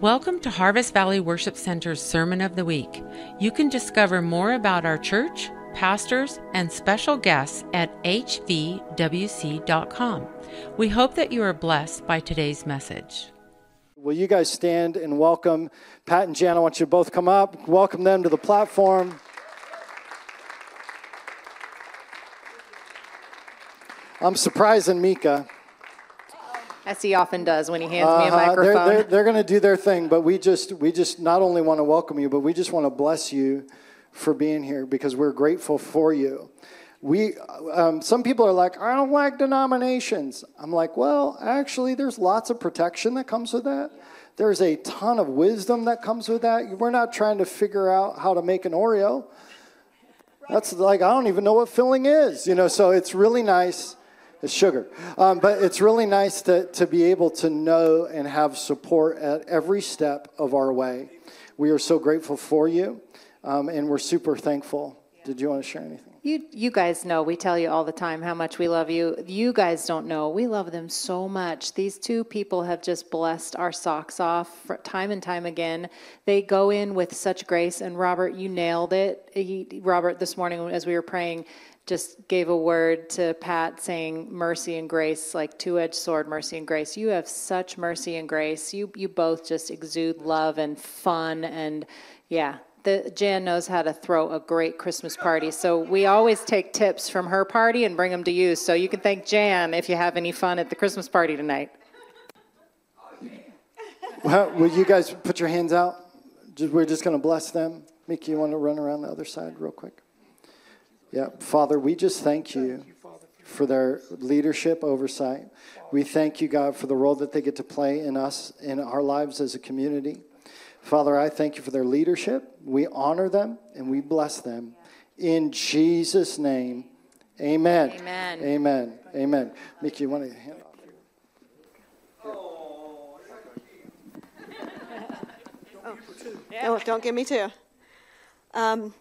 Welcome to Harvest Valley Worship Center's Sermon of the Week. You can discover more about our church, pastors, and special guests at hvwc.com. We hope that you are blessed by today's message. Will you guys stand and welcome Pat and Jan? I want you to both come up, welcome them to the platform. I'm surprising Mika. As he often does when he hands me a Uh-huh. microphone. They're, they're, they're going to do their thing, but we just we just not only want to welcome you, but we just want to bless you for being here because we're grateful for you. We um, some people are like, I don't like denominations. I'm like, well, actually, there's lots of protection that comes with that. There's a ton of wisdom that comes with that. We're not trying to figure out how to make an Oreo. That's like I don't even know what filling is, you know. So it's really nice. It's sugar, um, but it's really nice to to be able to know and have support at every step of our way. We are so grateful for you, um, and we're super thankful. Did you want to share anything? You, you guys know, we tell you all the time how much we love you. You guys don't know, we love them so much. These two people have just blessed our socks off time and time again. They go in with such grace, and Robert, you nailed it. He, Robert, this morning as we were praying, just gave a word to Pat saying mercy and grace, like two edged sword, mercy and grace. You have such mercy and grace. You, you both just exude love and fun, and yeah, the, Jan knows how to throw a great Christmas party. So we always take tips from her party and bring them to you. So you can thank Jan if you have any fun at the Christmas party tonight. Well, will you guys put your hands out? We're just going to bless them. Mickey, you want to run around the other side real quick? Yeah, Father, we just thank you for their leadership, oversight. We thank you, God, for the role that they get to play in us, in our lives as a community. Father, I thank you for their leadership. We honor them and we bless them. In Jesus' name, amen. Amen. Amen. Amen. Mickey, you want to hand off? Oh, don't give me two. Um,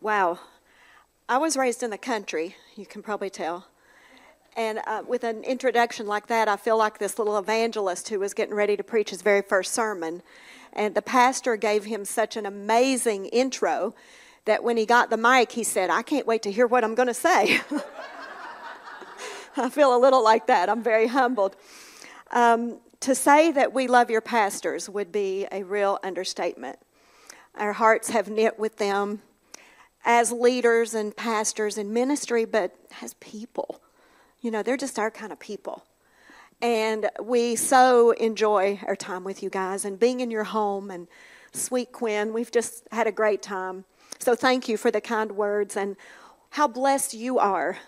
wow. I was raised in the country, you can probably tell. And uh, with an introduction like that, I feel like this little evangelist who was getting ready to preach his very first sermon. And the pastor gave him such an amazing intro that when he got the mic, he said, I can't wait to hear what I'm going to say. I feel a little like that. I'm very humbled. Um, to say that we love your pastors would be a real understatement. Our hearts have knit with them as leaders and pastors in ministry, but as people. You know, they're just our kind of people. And we so enjoy our time with you guys and being in your home and sweet Quinn. We've just had a great time. So thank you for the kind words and how blessed you are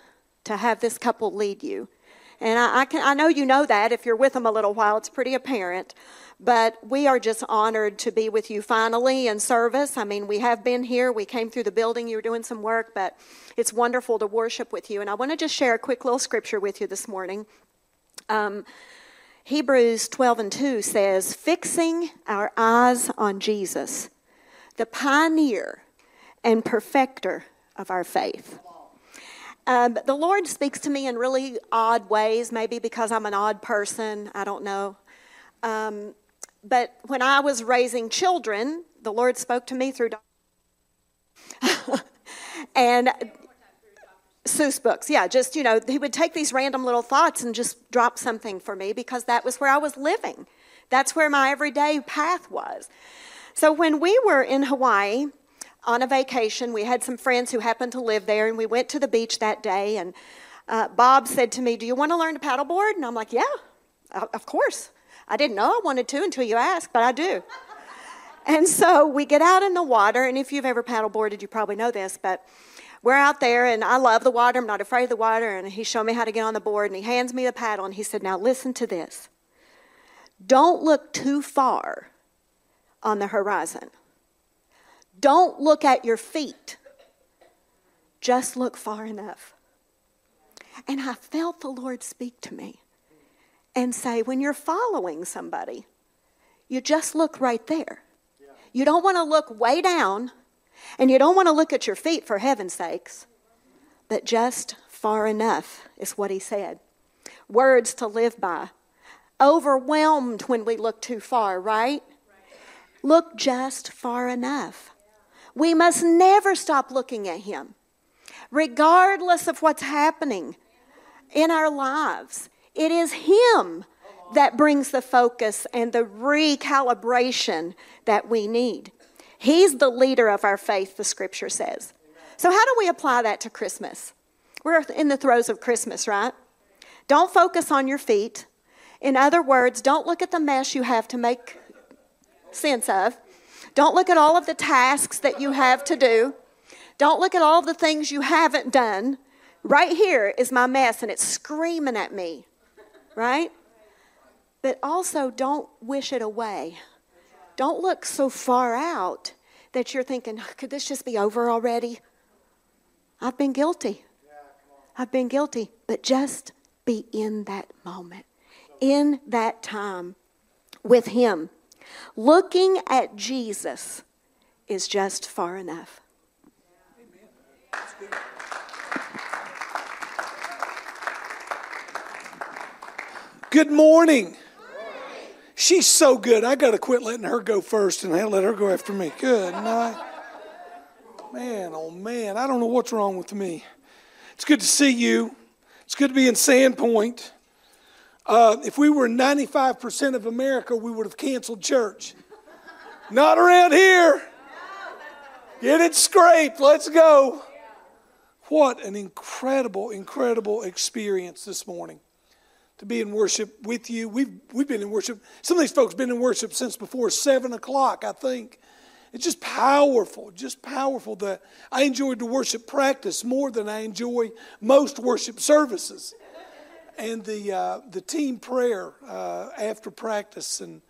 to have this couple lead you. And I, I, can, I know you know that. If you're with them a little while, it's pretty apparent. But we are just honored to be with you finally in service. I mean, we have been here. We came through the building. You were doing some work, but it's wonderful to worship with you. And I want to just share a quick little scripture with you this morning. Um, Hebrews 12 and 2 says, Fixing our eyes on Jesus, the pioneer and perfecter of our faith. Um, the Lord speaks to me in really odd ways, maybe because I'm an odd person, I don't know. Um, but when I was raising children, the Lord spoke to me through and Seuss books, yeah, just, you know, he would take these random little thoughts and just drop something for me because that was where I was living. That's where my everyday path was. So when we were in Hawaii on a vacation, we had some friends who happened to live there, and we went to the beach that day. And uh, Bob said to me, Do you want to learn to paddleboard? And I'm like, Yeah, of course. I didn't know I wanted to until you asked, but I do. and so we get out in the water, and if you've ever paddleboarded, you probably know this, but we're out there, and I love the water. I'm not afraid of the water. And he showed me how to get on the board, and he hands me the paddle, and he said, Now listen to this. Don't look too far on the horizon. Don't look at your feet. Just look far enough. And I felt the Lord speak to me and say, when you're following somebody, you just look right there. You don't want to look way down, and you don't want to look at your feet for heaven's sakes, but just far enough is what he said. Words to live by. overwhelmed when we look too far, right? Look just far enough. We must never stop looking at Him, regardless of what's happening in our lives. It is Him that brings the focus and the recalibration that we need. He's the leader of our faith, the scripture says. So, how do we apply that to Christmas? We're in the throes of Christmas, right? Don't focus on your feet. In other words, don't look at the mess you have to make sense of. Don't look at all of the tasks that you have to do. Don't look at all the things you haven't done. Right here is my mess and it's screaming at me, right? But also don't wish it away. Don't look so far out that you're thinking, oh, could this just be over already? I've been guilty. I've been guilty. But just be in that moment, in that time with Him. Looking at Jesus is just far enough. Good morning. She's so good. I got to quit letting her go first and let her go after me. Good night. Man, oh man, I don't know what's wrong with me. It's good to see you. It's good to be in Sandpoint. Uh, if we were 95% of America, we would have canceled church. Not around here. Get it scraped. Let's go. What an incredible, incredible experience this morning to be in worship with you. We've, we've been in worship. Some of these folks been in worship since before 7 o'clock, I think. It's just powerful, just powerful that I enjoyed the worship practice more than I enjoy most worship services. And the, uh, the team prayer uh, after practice and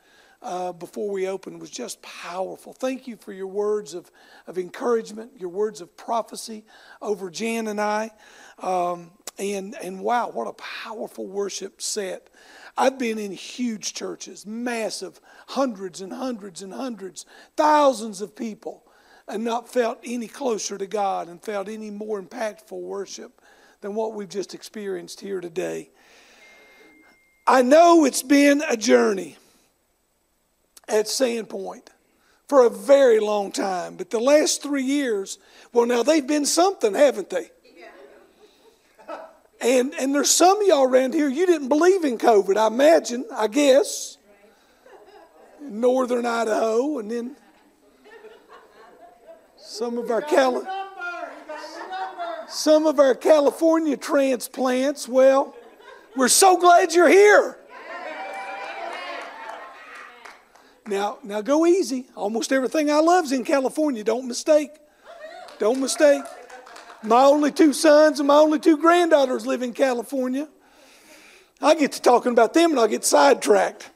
uh, before we opened was just powerful. Thank you for your words of, of encouragement, your words of prophecy over Jan and I. Um, and, and wow, what a powerful worship set. I've been in huge churches, massive, hundreds and hundreds and hundreds, thousands of people, and not felt any closer to God and felt any more impactful worship than what we've just experienced here today. I know it's been a journey at Sandpoint for a very long time, but the last three years, well, now they've been something, haven't they? And, and there's some of y'all around here, you didn't believe in COVID, I imagine, I guess. Northern Idaho, and then some of our Cali- some of our California transplants. Well, we're so glad you're here. Now, now go easy. Almost everything I love's in California. Don't mistake. Don't mistake. My only two sons and my only two granddaughters live in California. I get to talking about them and I get sidetracked.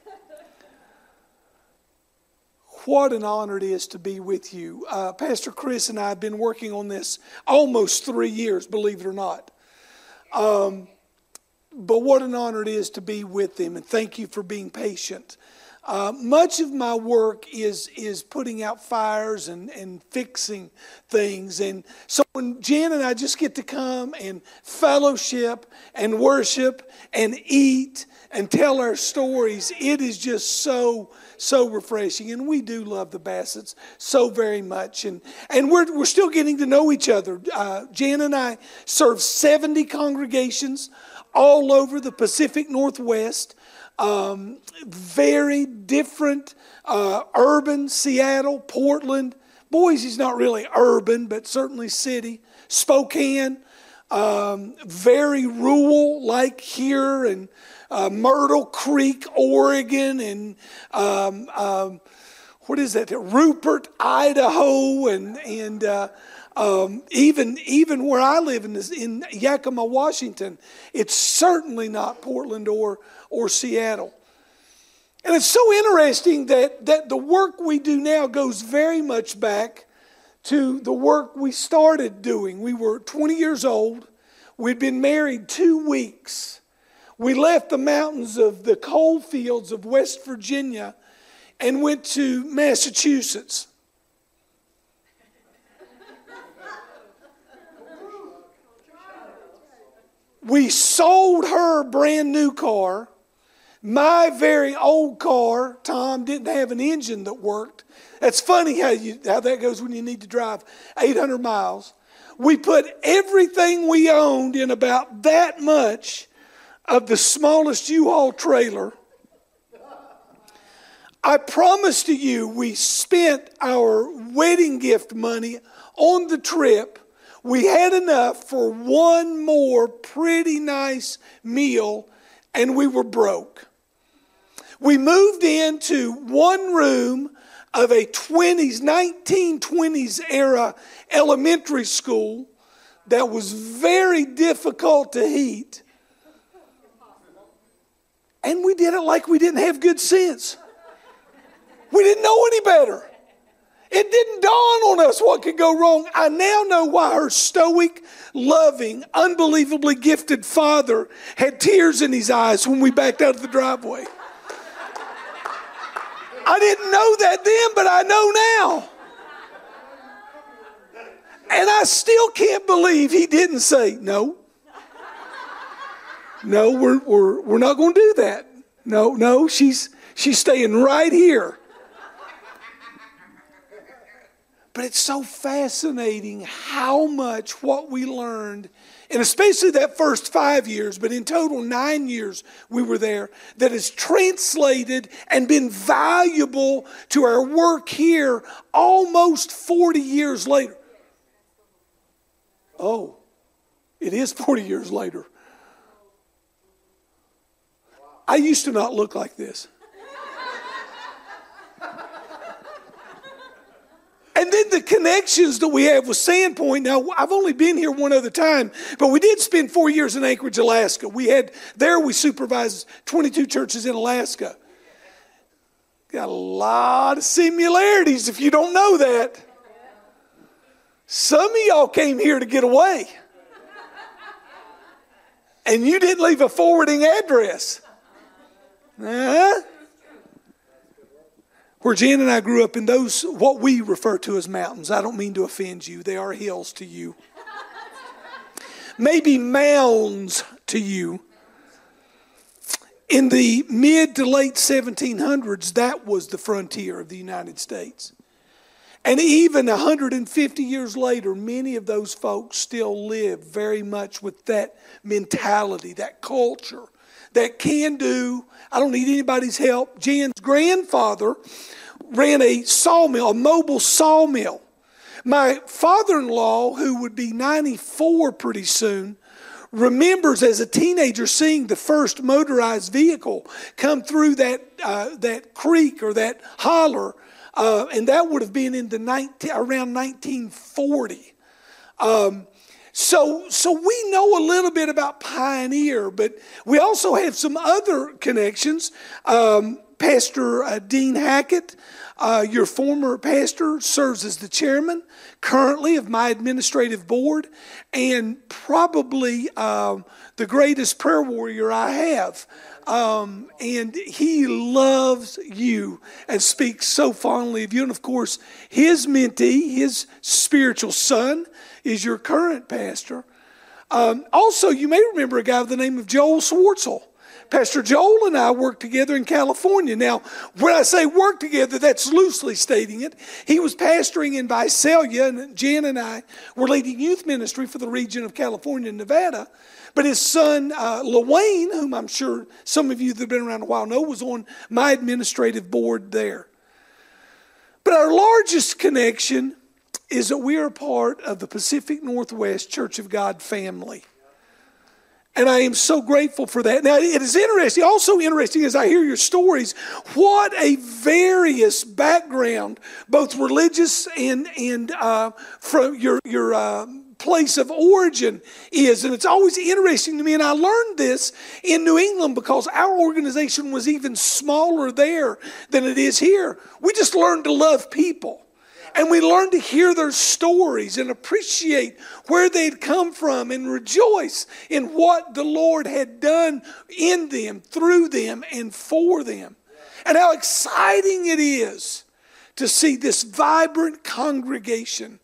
What an honor it is to be with you. Uh, Pastor Chris and I have been working on this almost three years, believe it or not. Um, but what an honor it is to be with them, and thank you for being patient. Uh, much of my work is is putting out fires and, and fixing things. And so when Jan and I just get to come and fellowship and worship and eat and tell our stories, it is just so so refreshing. And we do love the Bassetts so very much. And and we're we're still getting to know each other. Uh, Jan and I serve 70 congregations all over the Pacific Northwest um, very different uh, urban Seattle, Portland. Boise's not really urban, but certainly city. Spokane, um, very rural, like here, and uh, Myrtle Creek, Oregon, and um, um, what is that? Rupert, Idaho, and and uh, um, even even where I live in, in Yakima, Washington, it's certainly not Portland or or Seattle. And it's so interesting that, that the work we do now goes very much back to the work we started doing. We were 20 years old. We'd been married two weeks. We left the mountains of the coal fields of West Virginia and went to Massachusetts. We sold her brand new car My very old car, Tom, didn't have an engine that worked. That's funny how, you, how that goes when you need to drive 800 miles. We put everything we owned in about that much of the smallest U Haul trailer. I promise to you, we spent our wedding gift money on the trip. We had enough for one more pretty nice meal, and we were broke. We moved into one room of a 20s, 1920s era elementary school that was very difficult to heat. And we did it like we didn't have good sense. We didn't know any better. It didn't dawn on us what could go wrong. I now know why her stoic, loving, unbelievably gifted father had tears in his eyes when we backed out of the driveway. I didn't know that then, but I know now. And I still can't believe he didn't say, no. No, we're, we're, we're not going to do that. No, no, she's, she's staying right here. But it's so fascinating how much what we learned, and especially that first five years, but in total nine years we were there, that has translated and been valuable to our work here almost 40 years later. Oh, it is 40 years later. I used to not look like this. And then the connections that we have with Sandpoint. Now, I've only been here one other time, but we did spend four years in Anchorage, Alaska. We had there we supervised 22 churches in Alaska. Got a lot of similarities if you don't know that. Some of y'all came here to get away. And you didn't leave a forwarding address. Uh-huh where Jan and I grew up in those, what we refer to as mountains. I don't mean to offend you, they are hills to you. Maybe mounds to you. In the mid to late 1700s, that was the frontier of the United States. And even 150 years later, many of those folks still live very much with that mentality, that culture, that can do. I don't need anybody's help. Jan's grandfather ran a sawmill, a mobile sawmill. My father in law, who would be 94 pretty soon, remembers as a teenager seeing the first motorized vehicle come through that, uh, that creek or that holler, uh, and that would have been in the 19, around 1940. Um, so, so we know a little bit about Pioneer, but we also have some other connections. Um, Pastor uh, Dean Hackett, uh, your former pastor, serves as the chairman currently of my administrative board, and probably um, the greatest prayer warrior I have. Um, and he loves you and speaks so fondly of you. And of course, his mentee, his spiritual son, is your current pastor. Um, also, you may remember a guy by the name of Joel Swartzel. Pastor Joel and I worked together in California. Now, when I say work together, that's loosely stating it. He was pastoring in Visalia, and Jan and I were leading youth ministry for the region of California and Nevada. But his son, uh, LaWayne, whom I'm sure some of you that have been around a while know, was on my administrative board there. But our largest connection is that we are part of the Pacific Northwest Church of God family. And I am so grateful for that. Now, it is interesting, also interesting as I hear your stories, what a various background, both religious and, and uh, from your, your uh, place of origin is. And it's always interesting to me. And I learned this in New England because our organization was even smaller there than it is here. We just learned to love people. And we learned to hear their stories and appreciate where they'd come from and rejoice in what the Lord had done in them, through them, and for them. And how exciting it is to see this vibrant congregation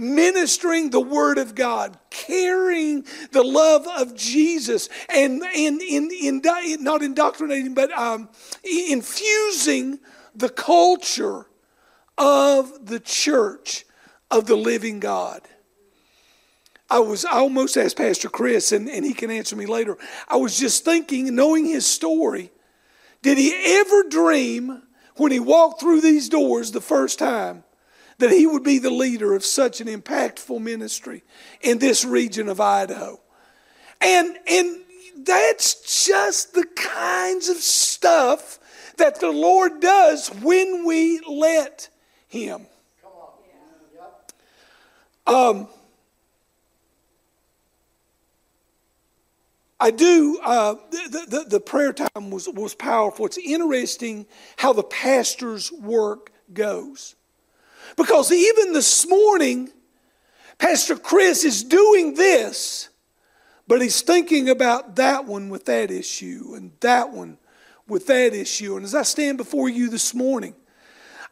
ministering the Word of God, carrying the love of Jesus, and, and in, in, not indoctrinating, but um, infusing the culture of the church of the living God. I was I almost asked Pastor Chris, and, and he can answer me later. I was just thinking, knowing his story, did he ever dream when he walked through these doors the first time that he would be the leader of such an impactful ministry in this region of Idaho? And and that's just the kinds of stuff that the Lord does when we let him. Um, I do, uh, the, the, the, prayer time was, was powerful. It's interesting how the pastor's work goes. Because even this morning, Pastor Chris is doing this, but he's thinking about that one with that issue and that one with that issue. And as I stand before you this morning,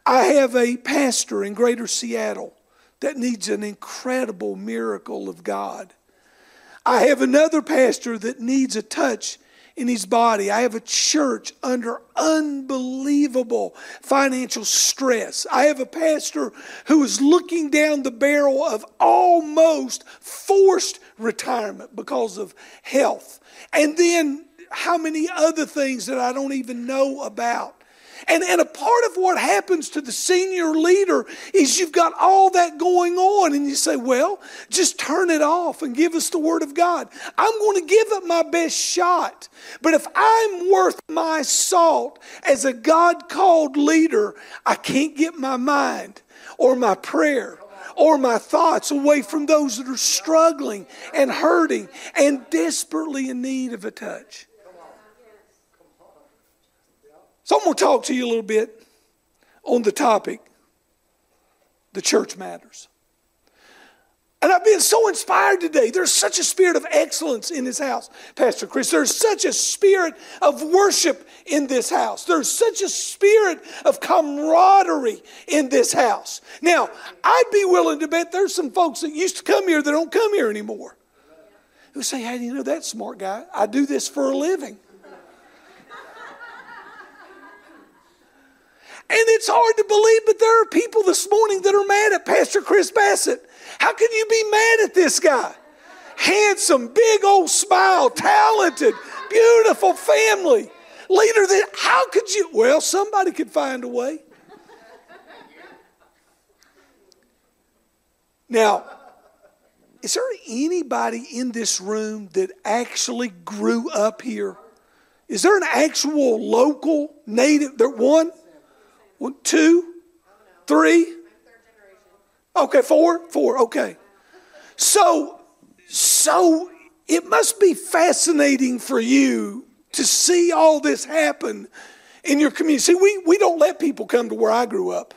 I have a pastor in Greater Seattle that needs an incredible miracle of God. I have another pastor that needs a touch in his body. I have a church under unbelievable financial stress. I have a pastor who is looking down the barrel of almost forced retirement because of health. And then how many other things that I don't even know about. And, and a part of what happens to the senior leader is you've got all that going on, and you say, Well, just turn it off and give us the Word of God. I'm going to give it my best shot. But if I'm worth my salt as a God called leader, I can't get my mind or my prayer or my thoughts away from those that are struggling and hurting and desperately in need of a touch. So I'm going to talk to you a little bit on the topic the church matters. And I've been so inspired today. There's such a spirit of excellence in this house, Pastor Chris. There's such a spirit of worship in this house. There's such a spirit of camaraderie in this house. Now, I'd be willing to bet there's some folks that used to come here that don't come here anymore. Who say, hey, you know that, smart guy? I do this for a living. And it's hard to believe, but there are people this morning that are mad at Pastor Chris Bassett. How can you be mad at this guy? Handsome, big old smile, talented, beautiful family, leader that, how could you? Well, somebody could find a way. Now, is there anybody in this room that actually grew up here? Is there an actual local native? There one? One, two, three. Okay, four, four. Okay. So, so it must be fascinating for you to see all this happen in your community. See, we, we don't let people come to where I grew up.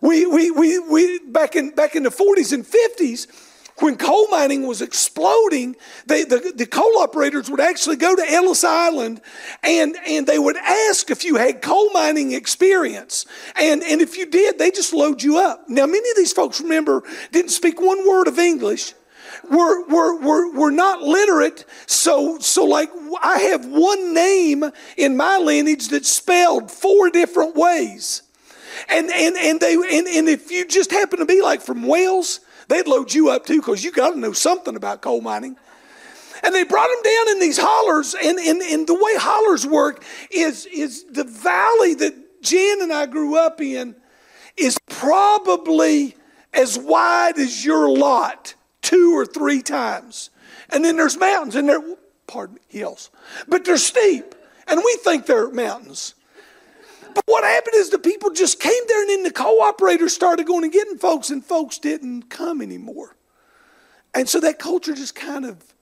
We, we, we, we back in back in the 40s and 50s, when coal mining was exploding, they, the, the coal operators would actually go to Ellis Island and, and they would ask if you had coal mining experience. And, and if you did, they just load you up. Now, many of these folks, remember, didn't speak one word of English. We're, we're, we're, we're not literate. So, so, like, I have one name in my lineage that's spelled four different ways. And, and, and, they, and, and if you just happen to be like from Wales, They'd load you up too because you got to know something about coal mining. And they brought them down in these hollers. And, and, and the way hollers work is, is the valley that Jan and I grew up in is probably as wide as your lot two or three times. And then there's mountains and there, pardon me, hills. But they're steep. And we think they're mountains. But what happened is the people just came there, and then the co operators started going and getting folks, and folks didn't come anymore. And so that culture just kind of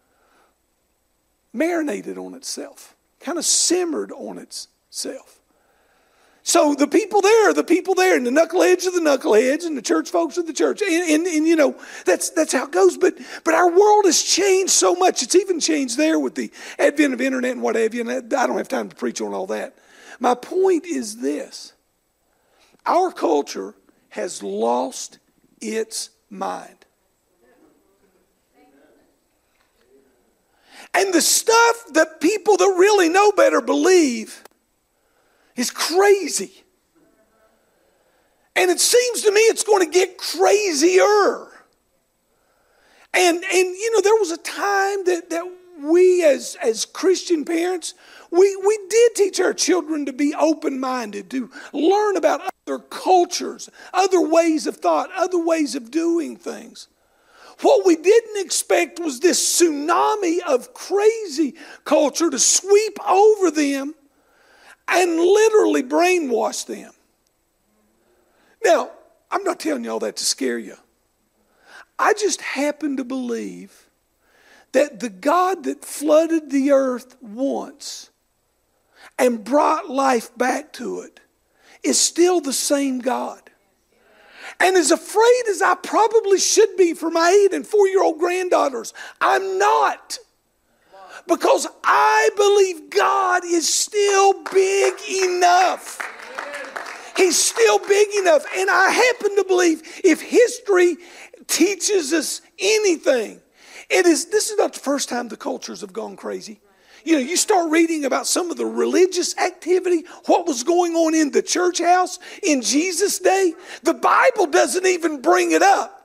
marinated on itself, kind of simmered on itself. So the people there are the people there, and the knuckleheads are the knuckleheads, and the church folks are the church. And, and, and, you know, that's, that's how it goes. But, but our world has changed so much. It's even changed there with the advent of internet and what have you. And I don't have time to preach on all that. My point is this our culture has lost its mind. And the stuff that people that really know better believe is crazy. And it seems to me it's going to get crazier. And, and you know, there was a time that, that we as, as Christian parents, we, we did teach our children to be open minded, to learn about other cultures, other ways of thought, other ways of doing things. What we didn't expect was this tsunami of crazy culture to sweep over them and literally brainwash them. Now, I'm not telling you all that to scare you. I just happen to believe that the God that flooded the earth once and brought life back to it is still the same God. And as afraid as I probably should be for my eight and four year old granddaughters, I'm not. Because I believe God is still big enough. He's still big enough. And I happen to believe if history teaches us anything, it is this is not the first time the cultures have gone crazy. You know, you start reading about some of the religious activity, what was going on in the church house in Jesus' day. The Bible doesn't even bring it up.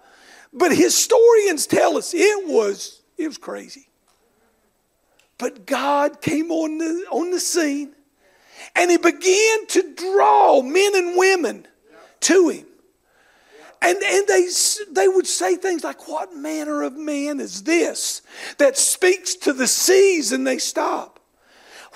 But historians tell us it was it was crazy. But God came on the on the scene and he began to draw men and women to him. And, and they, they would say things like, What manner of man is this that speaks to the seas and they stop?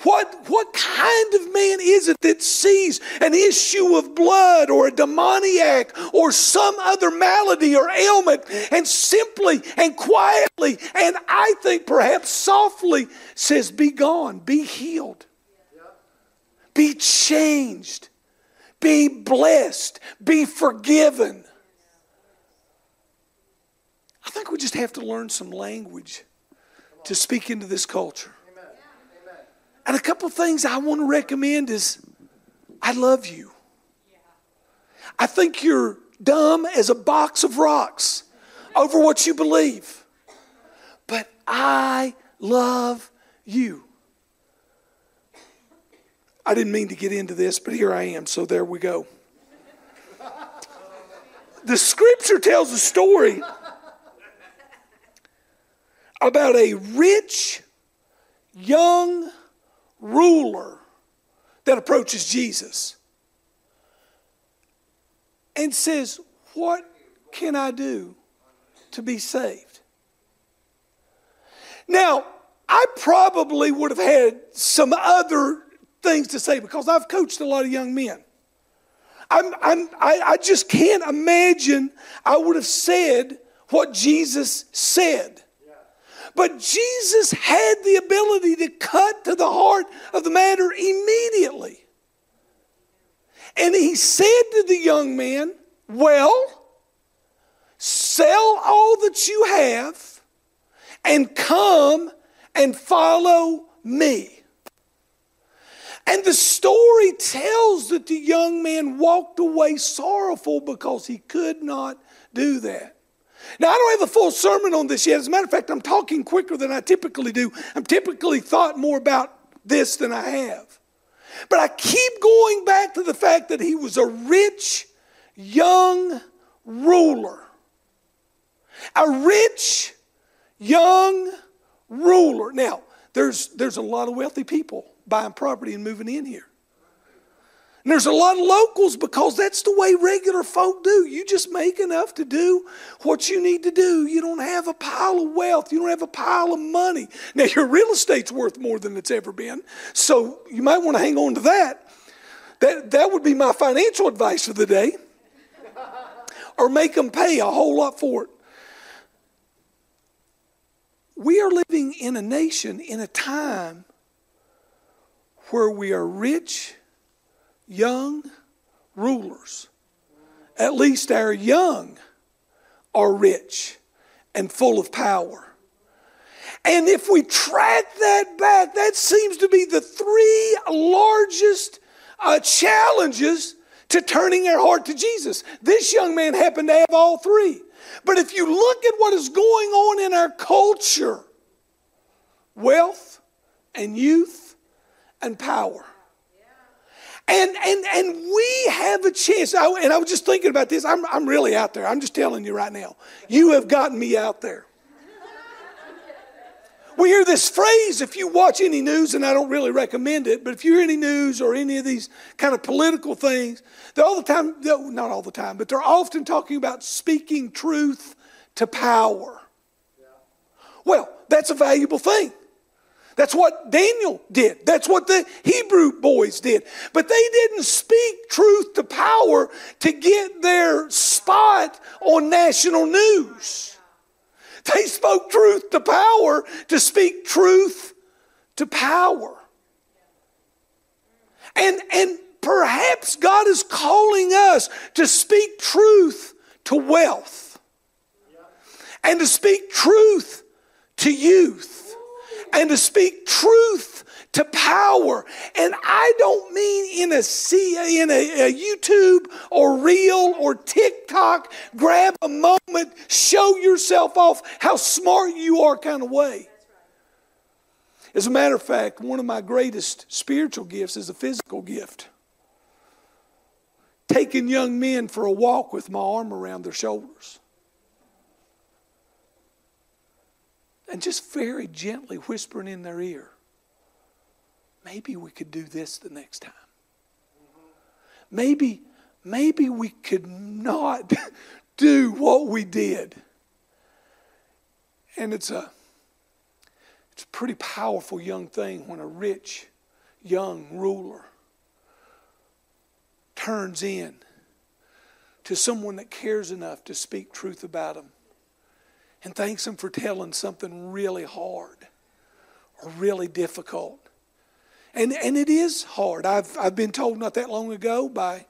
What, what kind of man is it that sees an issue of blood or a demoniac or some other malady or ailment and simply and quietly and I think perhaps softly says, Be gone, be healed, be changed, be blessed, be forgiven? I think we just have to learn some language to speak into this culture. And a couple things I want to recommend is I love you. I think you're dumb as a box of rocks over what you believe. But I love you. I didn't mean to get into this, but here I am, so there we go. The scripture tells a story about a rich young ruler that approaches Jesus and says, What can I do to be saved? Now, I probably would have had some other things to say because I've coached a lot of young men. I'm, I'm, I, I just can't imagine I would have said what Jesus said. But Jesus had the ability to cut to the heart of the matter immediately. And he said to the young man, Well, sell all that you have and come and follow me. And the story tells that the young man walked away sorrowful because he could not do that. Now, I don't have a full sermon on this yet. As a matter of fact, I'm talking quicker than I typically do. I'm typically thought more about this than I have. But I keep going back to the fact that he was a rich, young ruler. A rich, young ruler. Now, there's, there's a lot of wealthy people buying property and moving in here. And there's a lot of locals because that's the way regular folk do. You just make enough to do what you need to do. You don't have a pile of wealth. You don't have a pile of money. Now, your real estate's worth more than it's ever been. So you might want to hang on to that. That, that would be my financial advice for the day. or make them pay a whole lot for it. We are living in a nation, in a time where we are rich young rulers. At least our young are rich and full of power. And if we track that back, that seems to be the three largest uh, challenges to turning their heart to Jesus. This young man happened to have all three. But if you look at what is going on in our culture wealth and youth and power. And, and, and we have a chance. I, and I was just thinking about this. I'm, I'm really out there. I'm just telling you right now. You have gotten me out there. We hear this phrase if you watch any news, and I don't really recommend it, but if you hear any news or any of these kind of political things, they're all the time, not all the time, but they're often talking about speaking truth to power. Well, that's a valuable thing. That's what Daniel did. That's what the Hebrew boys did. But they didn't speak truth to power to get their spot on national news. They spoke truth to power to speak truth to power. And, and perhaps God is calling us to speak truth to wealth and to speak truth to youth and to speak truth to power. And I don't mean in a in a, a YouTube or reel or TikTok, grab a moment, show yourself off how smart you are kind of way. As a matter of fact, one of my greatest spiritual gifts is a physical gift. Taking young men for a walk with my arm around their shoulders. And just very gently whispering in their ear maybe we could do this the next time. Maybe, maybe we could not do what we did. And it's a it's a pretty powerful young thing when a rich young ruler turns in to someone that cares enough to speak truth about him and thanks him for telling something really hard or really difficult and, and it is hard. I've, I've been told not that long ago by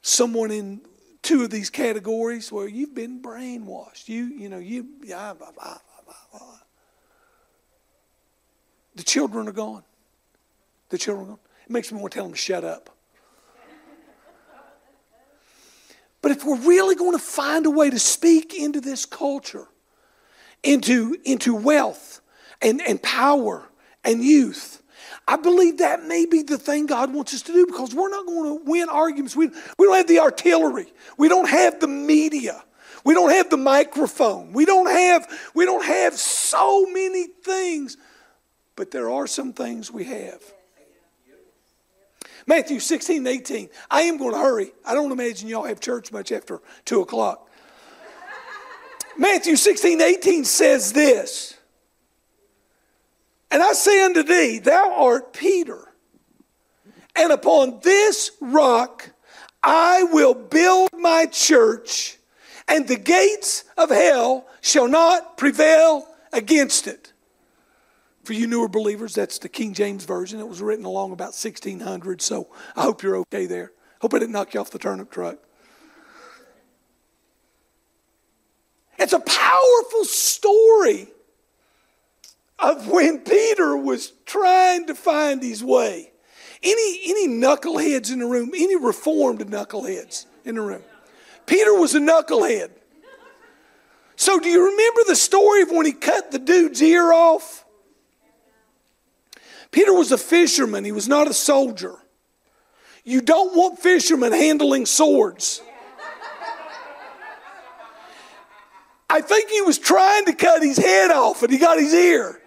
someone in two of these categories where you've been brainwashed. You, you know, you, yeah, blah, blah, blah, The children are gone. The children are gone. It makes me want to tell them to shut up. But if we're really going to find a way to speak into this culture, into, into wealth and, and power and youth, I believe that may be the thing God wants us to do because we're not going to win arguments. We, we don't have the artillery. We don't have the media. We don't have the microphone. We don't have, we don't have so many things, but there are some things we have. Matthew 16, 18. I am going to hurry. I don't imagine y'all have church much after 2 o'clock. Matthew 16, 18 says this. And I say unto thee, Thou art Peter, and upon this rock I will build my church, and the gates of hell shall not prevail against it. For you newer believers, that's the King James Version. It was written along about 1600, so I hope you're okay there. Hope I didn't knock you off the turnip truck. It's a powerful story of when Peter was trying to find his way. Any, any knuckleheads in the room, any reformed knuckleheads in the room? Peter was a knucklehead. So, do you remember the story of when he cut the dude's ear off? Peter was a fisherman, he was not a soldier. You don't want fishermen handling swords. I think he was trying to cut his head off and he got his ear.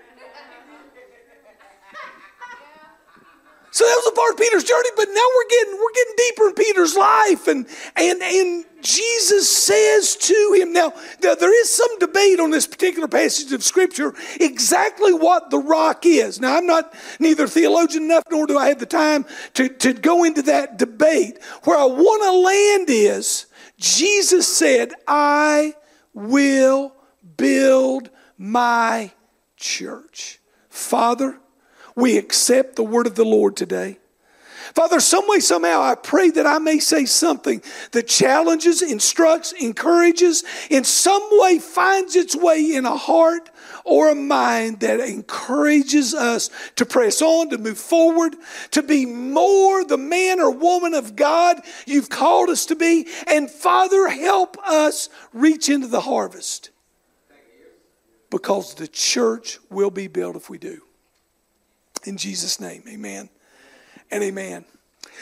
So that was a part of Peter's journey, but now we're getting we're getting deeper in Peter's life, and and and Jesus says to him now there is some debate on this particular passage of Scripture exactly what the rock is. Now I'm not neither theologian enough nor do I have the time to, to go into that debate. Where I want to land is Jesus said, I will build my church. Father, we accept the word of the Lord today. Father, some way, somehow, I pray that I may say something that challenges, instructs, encourages, in some way finds its way in a heart or a mind that encourages us to press on, to move forward, to be more the man or woman of God you've called us to be. And Father, help us reach into the harvest because the church will be built if we do. In Jesus' name, amen and amen.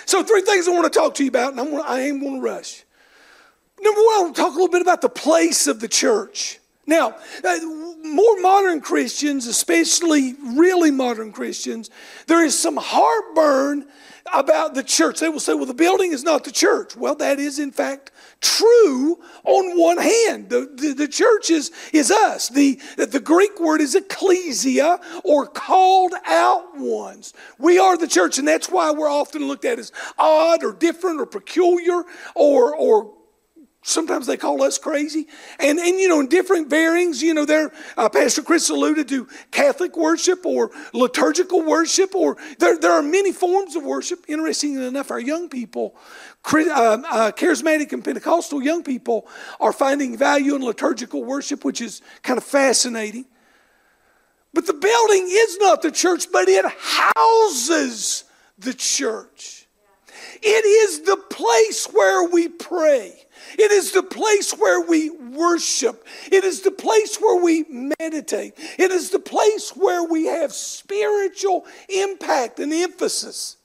So, three things I want to talk to you about, and I'm, I ain't going to rush. Number one, I want to talk a little bit about the place of the church. Now, uh, more modern Christians, especially really modern Christians, there is some heartburn about the church. They will say, well, the building is not the church. Well, that is, in fact, true on one hand. The, the, the, church is, is us. The, the Greek word is ecclesia or called out ones. We are the church, and that's why we're often looked at as odd or different or peculiar or, or Sometimes they call us crazy. And, and you know, in different bearings, you know, there, uh, Pastor Chris alluded to Catholic worship or liturgical worship, or there, there are many forms of worship. Interestingly enough, our young people, uh, uh, charismatic and Pentecostal young people, are finding value in liturgical worship, which is kind of fascinating. But the building is not the church, but it houses the church. It is the place where we pray. It is the place where we worship. It is the place where we meditate. It is the place where we have spiritual impact and emphasis.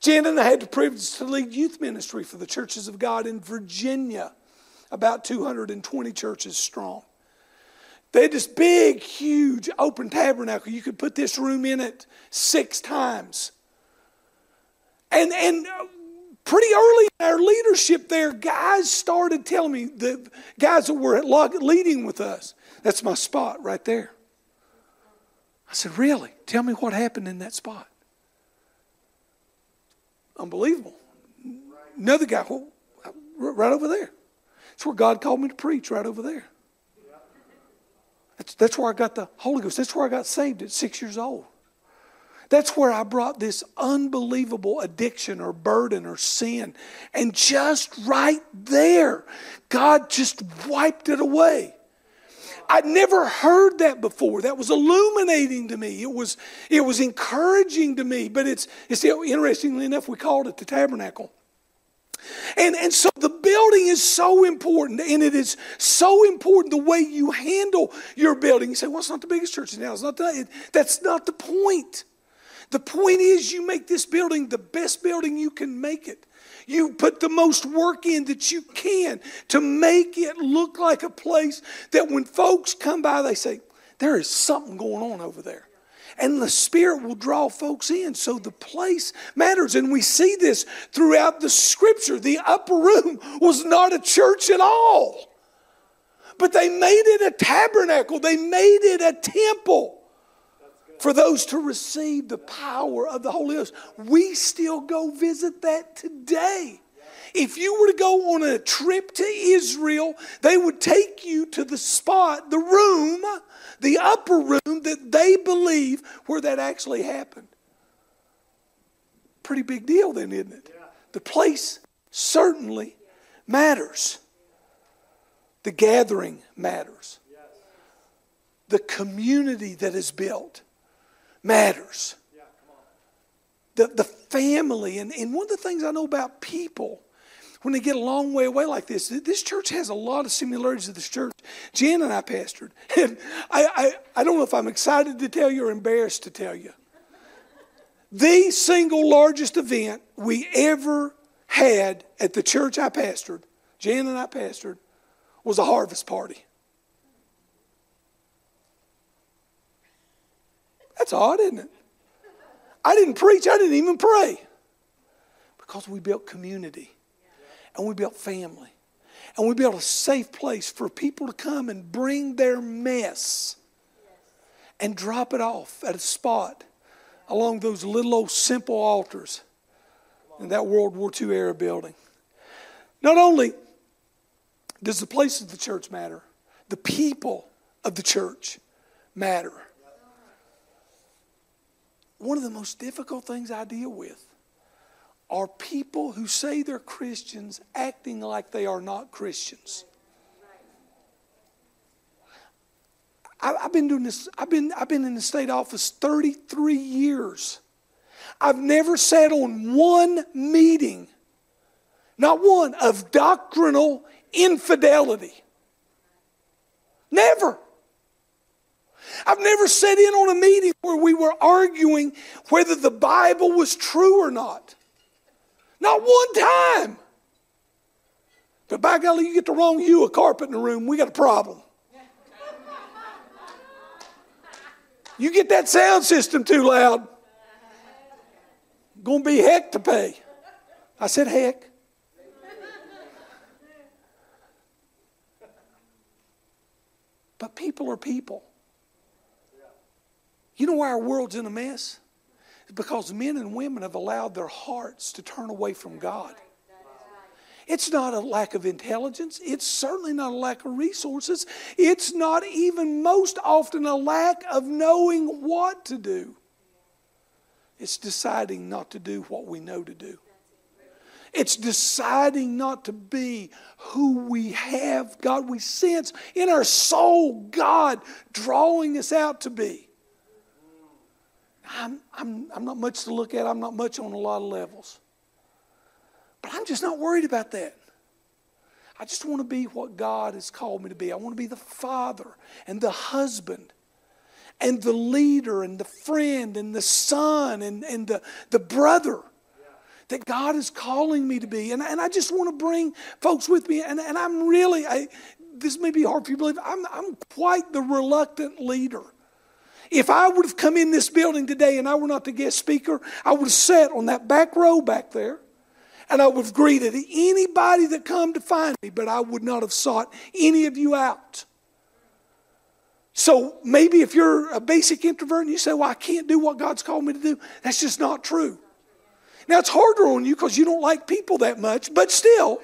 Jan and I had the privilege to lead youth ministry for the churches of God in Virginia, about 220 churches strong. They had this big, huge open tabernacle. You could put this room in it six times. And, and uh, pretty early in our leadership there, guys started telling me, the guys that were leading with us, that's my spot right there. I said, Really? Tell me what happened in that spot. Unbelievable. Another guy, right over there. That's where God called me to preach, right over there. That's, that's where I got the Holy Ghost. That's where I got saved at six years old. That's where I brought this unbelievable addiction or burden or sin. And just right there, God just wiped it away. I'd never heard that before. That was illuminating to me. It was, it was encouraging to me. But it's, it's interestingly enough, we called it the tabernacle. And, and so the building is so important, and it is so important the way you handle your building. You say, well, it's not the biggest church now. It's not that. That's not the point. The point is, you make this building the best building you can make it. You put the most work in that you can to make it look like a place that when folks come by, they say, There is something going on over there. And the Spirit will draw folks in. So the place matters. And we see this throughout the scripture. The upper room was not a church at all, but they made it a tabernacle, they made it a temple for those to receive the power of the Holy Ghost. We still go visit that today. If you were to go on a trip to Israel, they would take you to the spot, the room, the upper room that they believe where that actually happened. Pretty big deal, then, isn't it? The place certainly matters. The gathering matters. The community that is built matters. The, the family, and, and one of the things I know about people when they get a long way away like this, this church has a lot of similarities to this church. Jan and I pastored. And I, I, I don't know if I'm excited to tell you or embarrassed to tell you. The single largest event we ever had at the church I pastored, Jan and I pastored, was a harvest party. That's odd, isn't it? I didn't preach, I didn't even pray. Because we built community and we built family and we built a safe place for people to come and bring their mess and drop it off at a spot along those little old simple altars in that World War II era building. Not only does the place of the church matter, the people of the church matter one of the most difficult things I deal with are people who say they're Christians acting like they are not Christians. I, have been doing this, I've been, I've been in the state office 33 years. I've never sat on one meeting, not one, of doctrinal infidelity. Never. I've never sat in on a meeting where we were arguing whether the Bible was true or not. Not one time. But by golly, you get the wrong hue of carpet in the room, we got a problem. You get that sound system too loud, gonna be heck to pay. I said heck. But people are people. You know why our world's in a mess? Because men and women have allowed their hearts to turn away from God. It's not a lack of intelligence. It's certainly not a lack of resources. It's not even most often a lack of knowing what to do. It's deciding not to do what we know to do. It's deciding not to be who we have, God, we sense in our soul, God drawing us out to be. I'm, I'm, I'm not much to look at, I'm not much on a lot of levels. But I'm just not worried about that. I just want to be what God has called me to be. I want to be the father and the husband and the leader and the friend and the son and, and the, the brother that God is calling me to be. And, and I just want to bring folks with me. And, and I'm really, I, this may be hard for you to believe, I'm, I'm quite the reluctant leader. If I would have come in this building today and I were not the guest speaker, I would have sat on that back row back there and I would have greeted anybody that come to find me, but I would not have sought any of you out. So maybe if you're a basic introvert and you say, Well, I can't do what God's called me to do, that's just not true. Now it's harder on you because you don't like people that much, but still.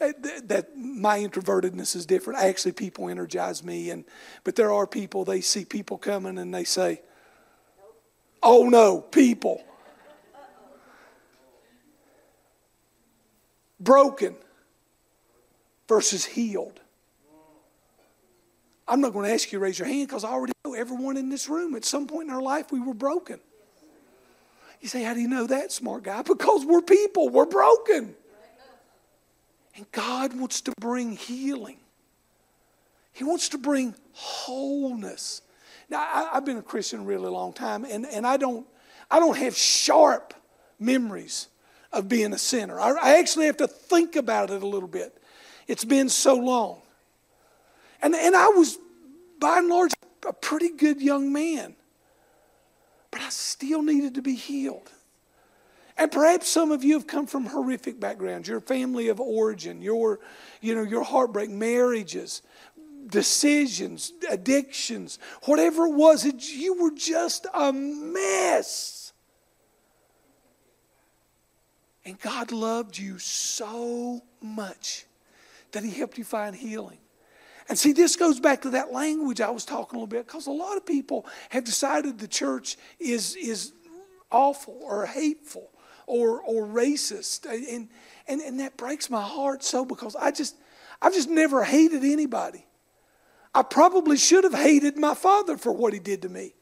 Uh, that, that my introvertedness is different. Actually, people energize me, and but there are people they see people coming and they say, Oh no, people. Broken versus healed. I'm not going to ask you to raise your hand because I already know everyone in this room at some point in our life we were broken. You say, How do you know that, smart guy? Because we're people, we're broken. And God wants to bring healing, He wants to bring wholeness. Now, I, have been a Christian a really long time, and, and I, don't, I don't have sharp memories of being a sinner. I, I actually have to think about it a little bit. It's been so long. And, and I was, by and large, a pretty good young man. But I still needed to be healed. And perhaps some of you have come from horrific backgrounds, your family of origin, your, you know, your heartbreak, marriages, decisions, addictions, whatever it was, it, you were just a mess. And God loved you so much that He helped you find healing. And see, this goes back to that language I was talking a little bit, because a lot of people have decided the church is, is awful or hateful or, or racist. And, and, and that breaks my heart so because I just, I've just never hated anybody. I probably should have hated my father for what he did to me.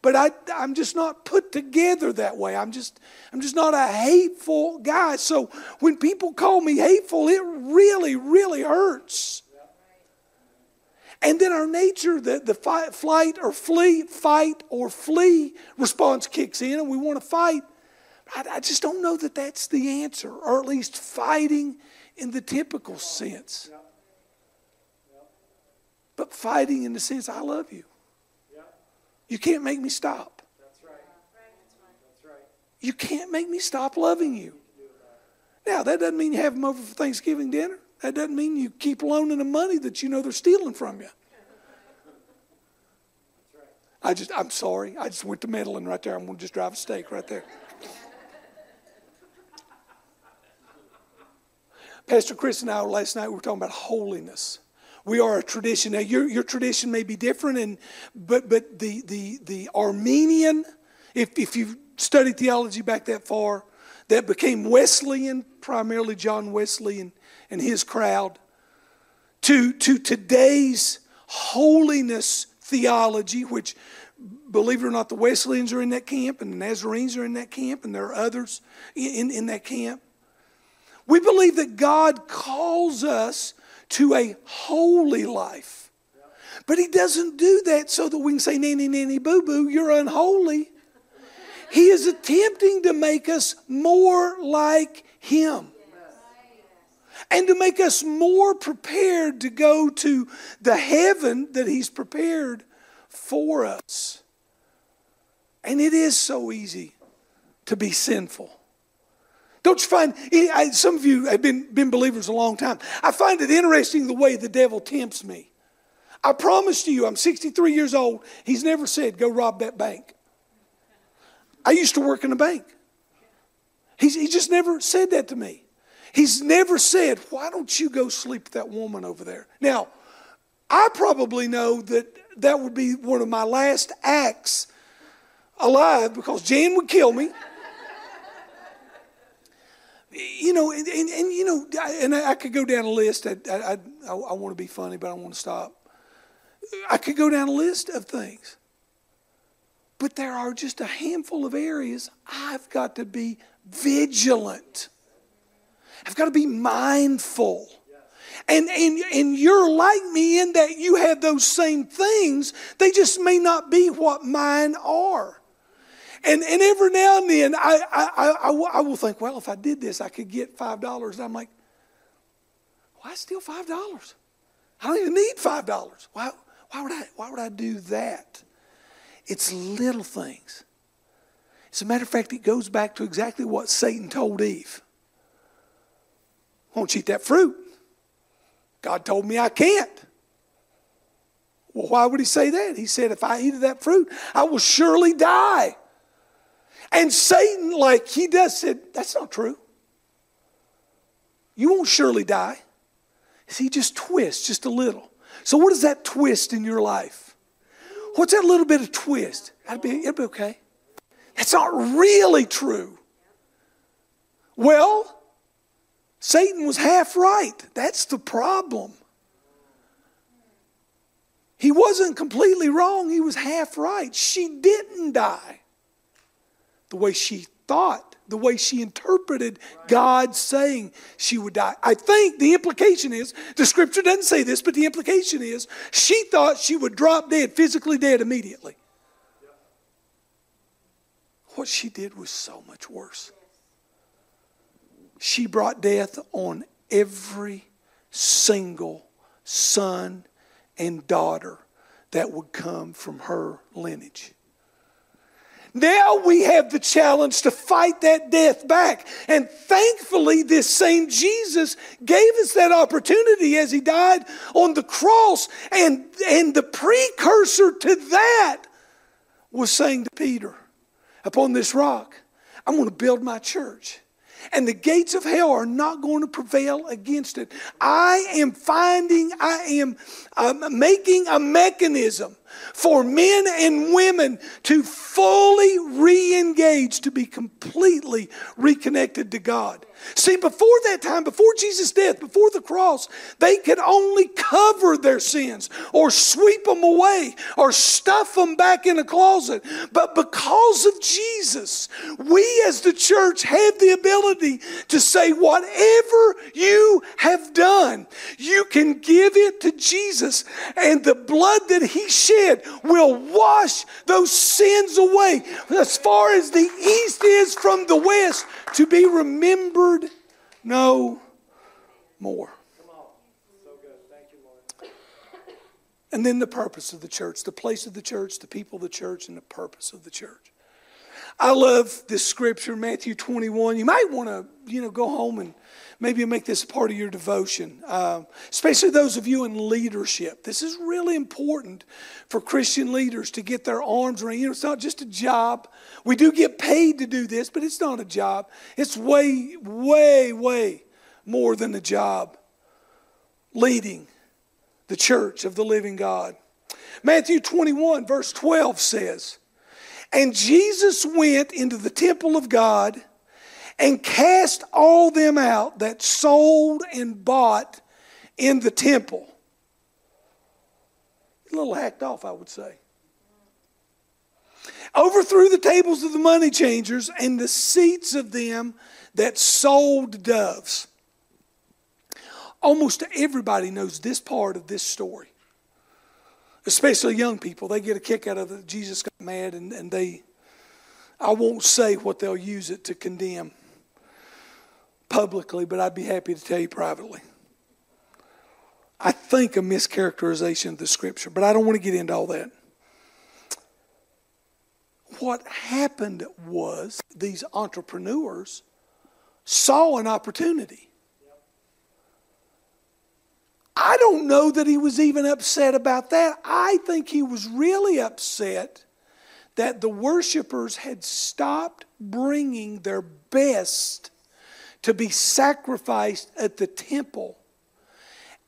But I, I'm just not put together that way. I'm just, I'm just not a hateful guy. So when people call me hateful, it really, really hurts. And then our nature, the, the fight, flight or flee, fight or flee response kicks in, and we want to fight. I, I just don't know that that's the answer, or at least fighting in the typical sense but fighting in the sense I love you. You can't make me stop. You can't make me stop loving you. Now, that doesn't mean you have them over for Thanksgiving dinner. That doesn't mean you keep loaning them money that you know they're stealing from you. I just, I'm sorry. I just went to meddling right there. I'm going to just drive a stake right there. Pastor Chris and I last night we were talking about holiness we are a tradition. Now, your, your tradition may be different, and, but, but the, the, the Arminian, if, if you've studied theology back that far, that became Wesleyan, primarily John Wesley and, and his crowd, to, to today's holiness theology, which, believe it or not, the Wesleyans are in that camp, and the Nazarenes are in that camp, and there are others in, in that camp. We believe that God calls us to a holy life. But He doesn't do that so that we can say, nanny, nanny, boo boo, you're unholy. He is attempting to make us more like Him and to make us more prepared to go to the heaven that He's prepared for us. And it is so easy to be sinful. Don't you find, some of you have been, been believers a long time. I find it interesting the way the devil tempts me. I promise to you, I'm 63 years old. He's never said, go rob that bank. I used to work in a bank. He's, he just never said that to me. He's never said, why don't you go sleep with that woman over there? Now, I probably know that that would be one of my last acts alive because Jan would kill me you know, and, and, and, you know, and I, could go down a list. I, I, I, I want to be funny, but I want to stop. I could go down a list of things. But there are just a handful of areas I've got to be vigilant. I've got to be mindful. And, and, and you're like me in that you have those same things. They just may not be what mine are. And, and every now and then, I, I, I, I will think, well, if I did this, I could get $5. And I'm like, why steal $5? I don't even need $5. Why, why, would I, why would I do that? It's little things. As a matter of fact, it goes back to exactly what Satan told Eve. Won't you eat that fruit? God told me I can't. Well, why would he say that? He said, if I eat of that fruit, I will surely die. And Satan, like he does, said, That's not true. You won't surely die. See, just twist just a little. So, what is that twist in your life? What's that little bit of twist? That'd be, it'll be okay. That's not really true. Well, Satan was half right. That's the problem. He wasn't completely wrong, he was half right. She didn't die the way she thought, the way she interpreted God saying she would die. I think the implication is the scripture doesn't say this, but the implication is she thought she would drop dead, physically dead immediately. What she did was so much worse. She brought death on every single son and daughter that would come from her lineage. Now we have the challenge to fight that death back. And thankfully, this same Jesus gave us that opportunity as he died on the cross. And, and the precursor to that was saying to Peter, Upon this rock, I'm going to build my church and the gates of hell are not going to prevail against it. I am finding, I am uh, making a mechanism for men and women to fully re engage, to be completely reconnected to God. See, before that time, before Jesus' death, before the cross, they could only cover their sins or sweep them away or stuff them back in a closet. But because of Jesus, we as the church have the ability to say, whatever you have done, you can give it to Jesus, and the blood that He shed will wash those sins away as far as the east is from the west to be remembered no more. And then the purpose of the church, the place of the church, the people of the church, and the purpose of the church. I love this scripture, Matthew 21. You might want to, you know, go home and maybe make this part of your devotion, uh, especially those of you in leadership. This is really important for Christian leaders to get their arms around. You know, it's not just a job. We do get paid to do this, but it's not a job. It's way, way, way more than a job. Leading the church of the living God. Matthew 21, verse 12 says, And Jesus went into the temple of God and cast all them out that sold and bought in the temple. A little hacked off, I would say. Overthrew the tables of the money changers and the seats of them that sold doves. Almost everybody knows this part of this story, especially young people. They get a kick out of it. Jesus got mad, and, and they, I won't say what they'll use it to condemn publicly, but I'd be happy to tell you privately. I think a mischaracterization of the scripture, but I don't want to get into all that. What happened was these entrepreneurs saw an opportunity. I don't know that he was even upset about that. I think he was really upset that the worshipers had stopped bringing their best to be sacrificed at the temple.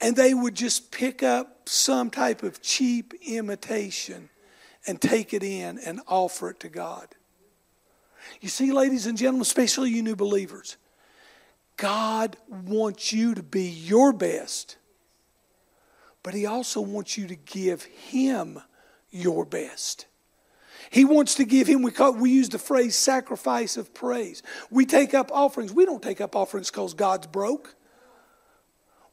And they would just pick up some type of cheap imitation and take it in and offer it to God. You see, ladies and gentlemen, especially you new believers, God wants you to be your best, but He also wants you to give Him your best. He wants to give him, we, call, we use the phrase sacrifice of praise. We take up offerings. We don't take up offerings because God's broke.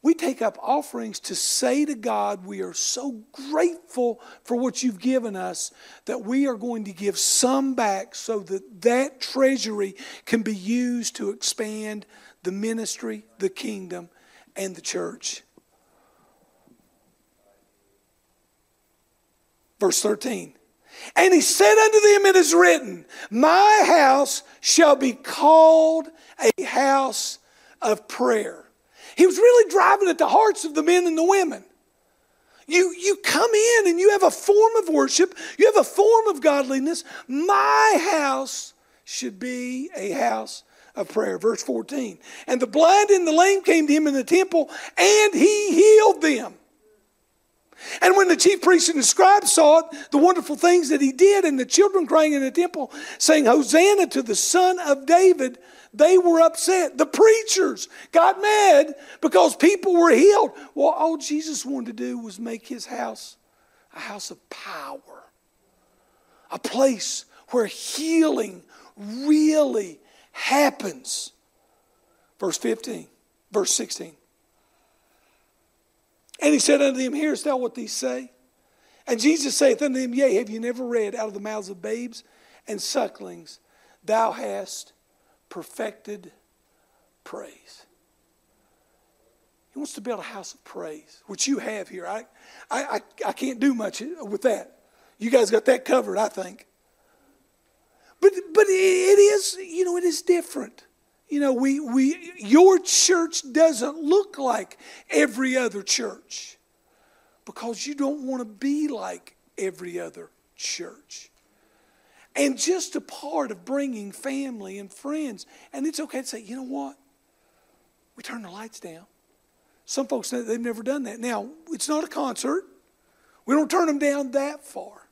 We take up offerings to say to God, we are so grateful for what you've given us that we are going to give some back so that that treasury can be used to expand the ministry, the kingdom, and the church. Verse 13 and he said unto them, It is written, My house shall be called a house of prayer. He was really driving at the hearts of the men and the women. You, you come in and you have a form of worship, you have a form of godliness. My house should be a house of prayer. Verse 14. And the blind and the lame came to him in the temple, and he healed them. And when the chief priests and the scribes saw it, the wonderful things that he did, and the children crying in the temple, saying, Hosanna to the Son of David, they were upset. The preachers got mad because people were healed. Well, all Jesus wanted to do was make his house a house of power, a place where healing really happens. Verse 15, verse 16. And he said unto them, Hearest thou what these say? And Jesus saith unto them, Yea, have you never read out of the mouths of babes and sucklings, thou hast perfected praise. He wants to build a house of praise, which you have here. I, I, I, I can't do much with that. You guys got that covered, I think. But, but it is, you know, it is different. You know, we, we, your church doesn't look like every other church because you don't want to be like every other church. And just a part of bringing family and friends. And it's okay to say, you know what? We turn the lights down. Some folks, they've never done that. Now, it's not a concert. We don't turn them down that far.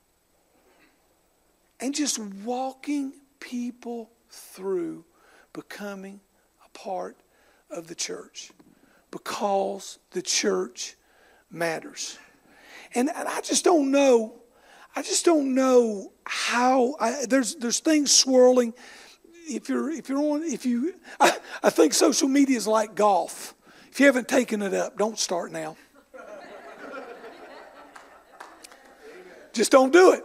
And just walking people through becoming a part of the church because the church matters. And, and I just don't know. I just don't know how. I, there's there's things swirling. If you're if you're on if you I, I think social media is like golf. If you haven't taken it up, don't start now. just don't do it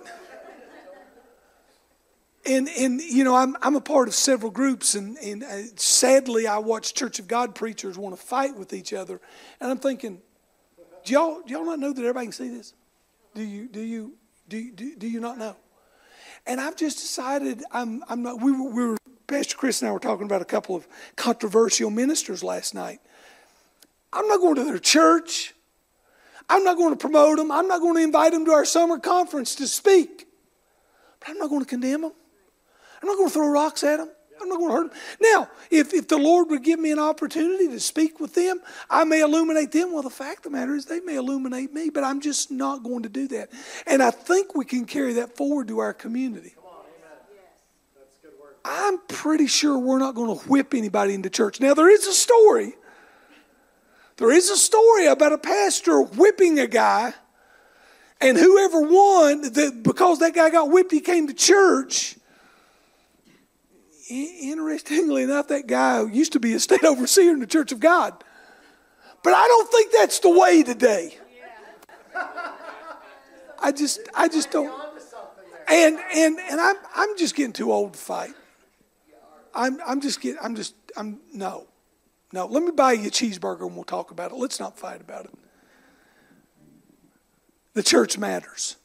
and and you know I'm I'm a part of several groups and and uh, sadly I watch Church of God preachers want to fight with each other. And I'm thinking do y'all do y'all not know that everybody can see this? Do you do you do do, do you not know? And I've just decided I'm I'm not we were, we were Pastor Chris and I were talking about a couple of controversial ministers last night. I'm not going to their church. I'm not going to promote them I'm not going to invite them to our summer conference to speak. But I'm not going to condemn them I'm not going to throw rocks at them. I'm not going to hurt them. Now, if, if the Lord would give me an opportunity to speak with them, I may illuminate them. Well, the fact of the matter is, they may illuminate me, but I'm just not going to do that. And I think we can carry that forward to our community. I'm pretty sure we're not going to whip anybody into church. Now, there is a story. There is a story about a pastor whipping a guy, and whoever won, that because that guy got whipped, he came to church. Interestingly enough, that guy used to be a state overseer in the Church of God. But I don't think that's the way today. I just, I just don't. And and and I'm I'm just getting too old to fight. I'm I'm just getting I'm just I'm no. No, let me buy you a cheeseburger and we'll talk about it. Let's not fight about it. The church matters.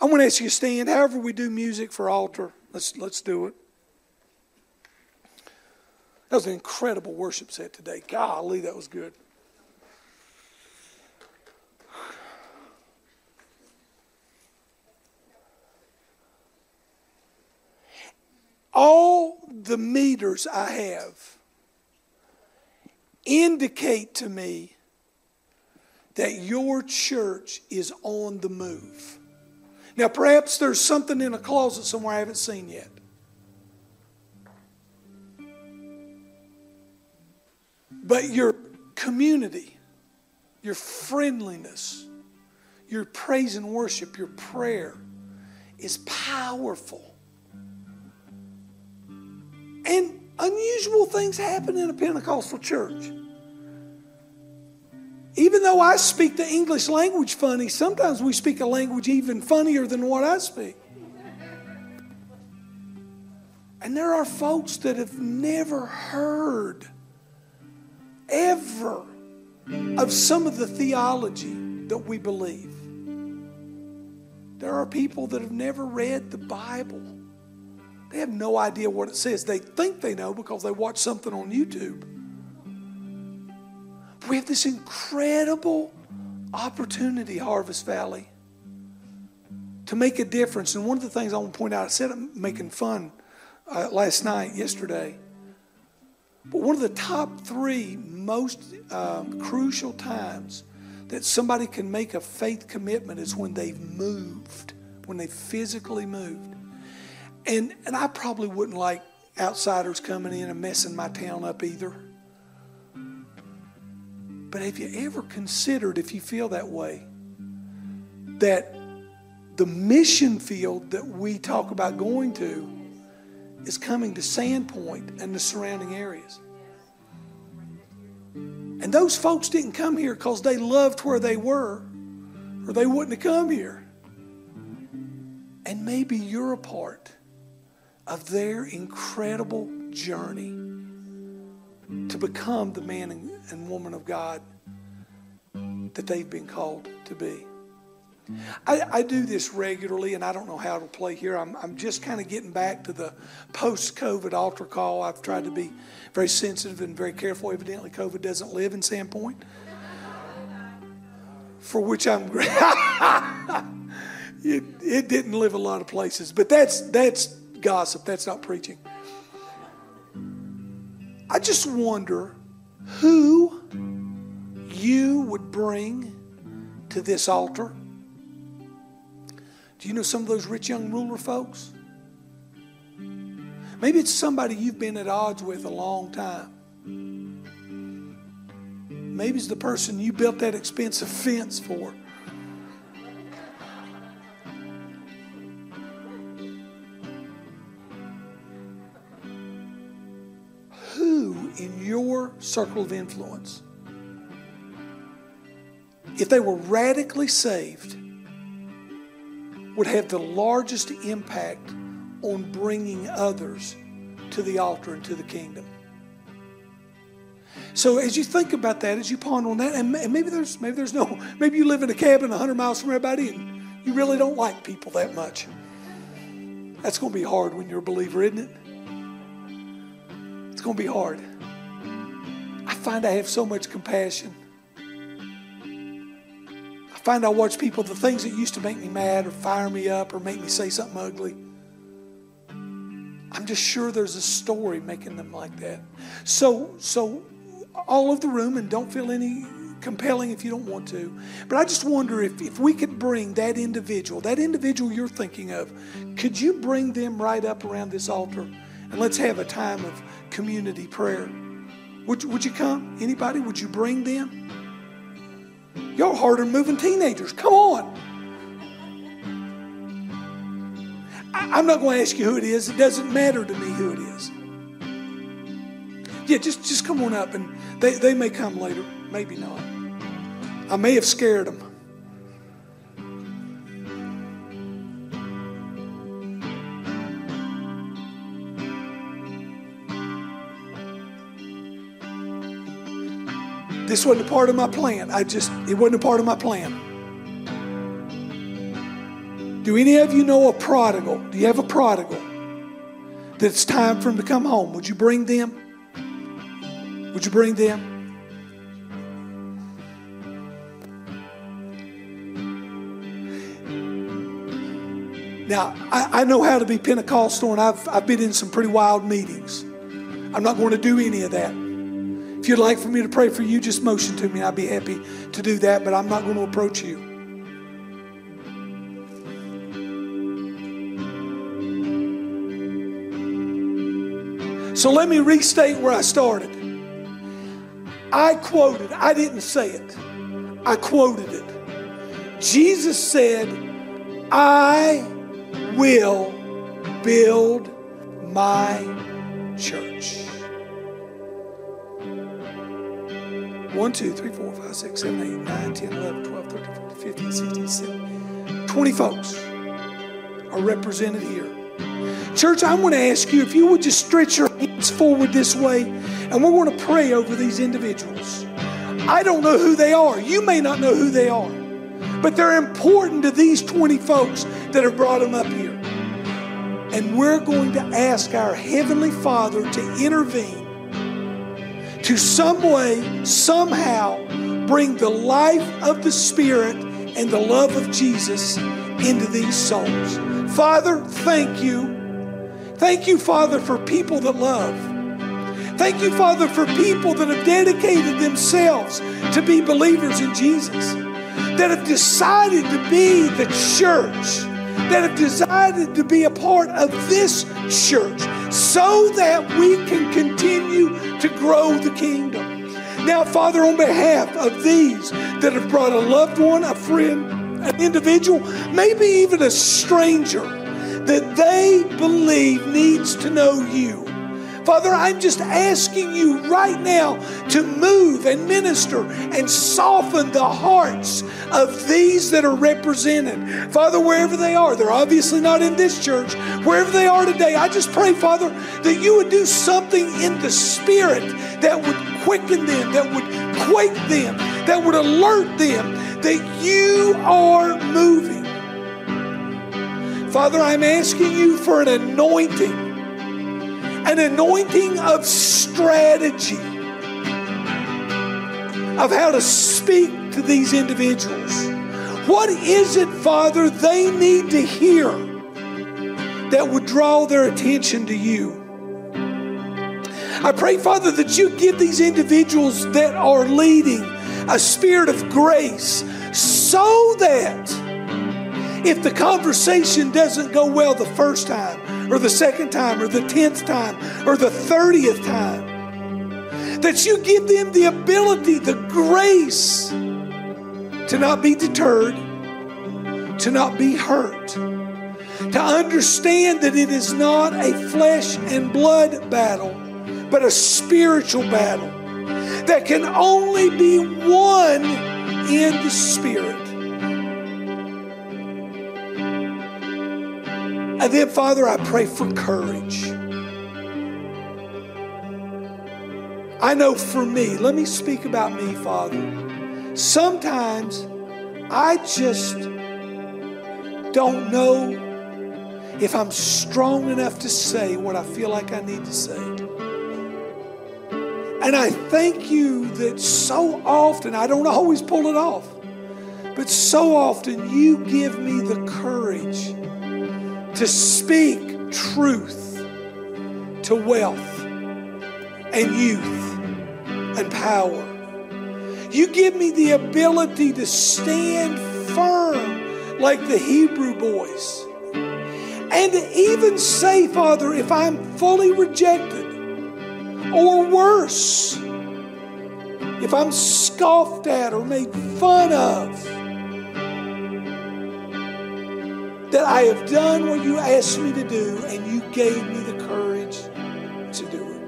I want to ask you to stand. However, we do music for altar, let's let's do it. That was an incredible worship set today. Golly, that was good. All the meters I have indicate to me that your church is on the move. Now, perhaps there's something in a closet somewhere I haven't seen yet. But your community, your friendliness, your praise and worship, your prayer is powerful. And unusual things happen in a Pentecostal church. Even though I speak the English language funny, sometimes we speak a language even funnier than what I speak. And there are folks that have never heard, ever, of some of the theology that we believe. There are people that have never read the Bible. They have no idea what it says. They think they know because they watch something on YouTube. We have this incredible opportunity, Harvest Valley, to make a difference. And one of the things I want to point out, I said I'm making fun uh, last night, yesterday, but one of the top three most um, crucial times that somebody can make a faith commitment is when they've moved, when they physically moved. And, and I probably wouldn't like outsiders coming in and messing my town up either. But have you ever considered, if you feel that way, that the mission field that we talk about going to is coming to Sandpoint and the surrounding areas? And those folks didn't come here because they loved where they were, or they wouldn't have come here. And maybe you're a part of their incredible journey to become the man and woman of God that they've been called to be. I, I, do this regularly, and I don't know how it'll play here. I'm, I'm just kind of getting back to the post COVID altar call. I've tried to be very sensitive and very careful. Evidently, COVID doesn't live in Sandpoint, for which I'm grateful. it, it didn't live a lot of places, but that's, that's gossip. That's not preaching. I just wonder who you would bring to this altar. Do you know some of those rich young ruler folks? Maybe it's somebody you've been at odds with a long time. Maybe it's the person you built that expensive fence for. Who in your circle of influence, if they were radically saved, would have the largest impact on bringing others to the altar and to the kingdom. So as you think about that, as you ponder on that, and maybe there's maybe there's no maybe you live in a cabin 100 miles from everybody and you really don't like people that much. That's going to be hard when you're a believer, isn't it? It's going to be hard. I find I have so much compassion. I find I watch people, the things that used to make me mad or fire me up or make me say something ugly. I'm just sure there's a story making them like that. So, so all of the room, and don't feel any compelling if you don't want to. But I just wonder if, if we could bring that individual, that individual you're thinking of, could you bring them right up around this altar? And let's have a time of community prayer. Would, would you come? Anybody? Would you bring them? Y'all harder moving teenagers. Come on. I, I'm not going to ask you who it is. It doesn't matter to me who it is. Yeah, just, just come on up and they, they may come later. Maybe not. I may have scared them. This wasn't a part of my plan. I just, it wasn't a part of my plan. Do any of you know a prodigal? Do you have a prodigal that it's time for him to come home? Would you bring them? Would you bring them? Now, I, I, know how to be Pentecostal, and I've, I've been in some pretty wild meetings. I'm not going to do any of that. If you'd like for me to pray for you, just motion to me. I'd be happy to do that, but I'm not going to approach you. So let me restate where I started. I quoted, I didn't say it, I quoted it. Jesus said, I will build my church. 1, 2, 3, 4, 5, 6, 7, 8, 9, 10, 11, 12, 13, 14, 15, 16, 17. 20 folks are represented here. Church, I'm going to ask you if you would just stretch your hands forward this way, and we're going to pray over these individuals. I don't know who they are. You may not know who they are, but they're important to these 20 folks that have brought them up here. And we're going to ask our Heavenly Father to intervene to some way, somehow bring the life of the Spirit and the love of Jesus into these souls. Father, thank you. Thank you, Father, for people that love. Thank you, Father, for people that have dedicated themselves to be believers in Jesus, that have decided to be the church that have decided to be a part of this church so that we can continue to grow the kingdom. Now, Father, on behalf of these that have brought a loved one, a friend, an individual, maybe even a stranger that they believe needs to know you. Father, I'm just asking you right now to move and minister and soften the hearts of these that are represented. Father, wherever they are, they're obviously not in this church, wherever they are today, I just pray, Father, that you would do something in the spirit that would quicken them, that would quake them, that would alert them that you are moving. Father, I'm asking you for an anointing an anointing of strategy of how to speak to these individuals. What is it, Father, they need to hear that would draw their attention to you? I pray, Father, that you give these individuals that are leading a spirit of grace so that if the conversation doesn't go well the first time, or the second time, or the tenth time, or the thirtieth time. That you give them the ability, the grace to not be deterred, to not be hurt, to understand that it is not a flesh and blood battle, but a spiritual battle that can only be won in the Spirit. And then, Father, I pray for courage. I know for me, let me speak about me, Father. Sometimes I just don't know if I'm strong enough to say what I feel like I need to say. And I thank you that so often, I don't always pull it off, but so often you give me the courage to speak truth to wealth and youth and power. You give me the ability to stand firm like the Hebrew boys. And to even say, Father, if I'm fully rejected, or worse, if I'm scoffed at or made fun of, that I have done what you asked me to do and you gave me the courage to do it.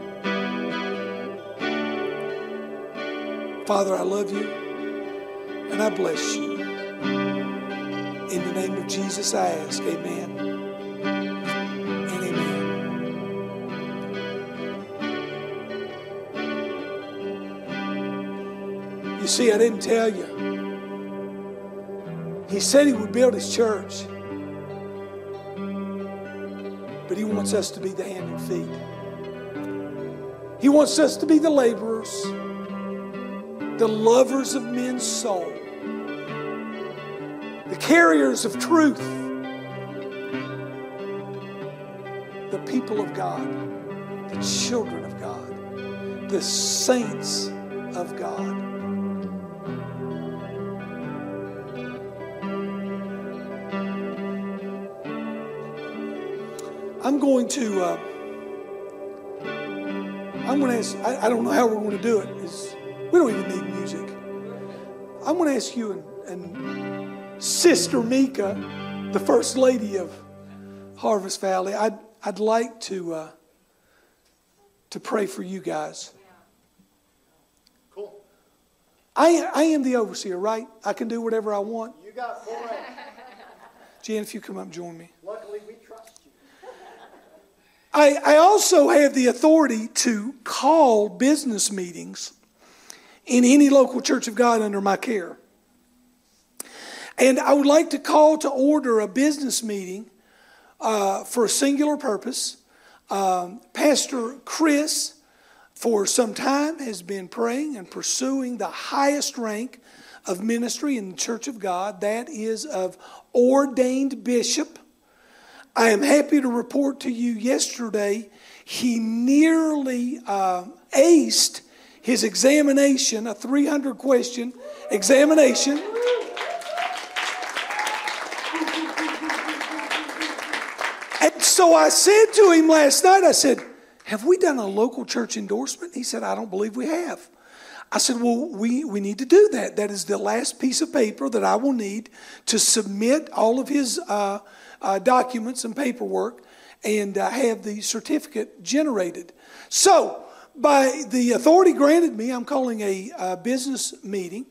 Father, I love you and I bless you. In the name of Jesus, I ask, amen and amen. You see, I didn't tell you. He said he would build his church. But he wants mm-hmm. us to be the hand and feet. He wants us to be the laborers, the lovers of men's soul, the carriers of truth, the people of God, the children of God, the saints of God. Going to. Uh, I'm going to ask. I, I, don't know how we're going to do it. It's, we don't even need music. I'm going to ask you and, and Sister Mika, the first lady of Harvest Valley. I'd I'd like to uh, to pray for you guys. Cool. I I am the overseer, right? I can do whatever I want. You got full rein. Jan, if you come up, and join me. Luckily, we trust you. I, I also have the authority to call business meetings in any local church of God under my care. And I would like to call to order a business meeting uh, for a singular purpose. Um, Pastor Chris, for some time, has been praying and pursuing the highest rank of ministry in the church of God that is, of ordained bishop. I am happy to report to you yesterday he nearly uh, aced his examination, a 300 question examination. And so I said to him last night, I said, Have we done a local church endorsement? He said, I don't believe we have. I said, Well, we, we need to do that. That is the last piece of paper that I will need to submit all of his uh, uh, documents and paperwork and uh, have the certificate generated. So, by the authority granted me, I'm calling a, business meeting.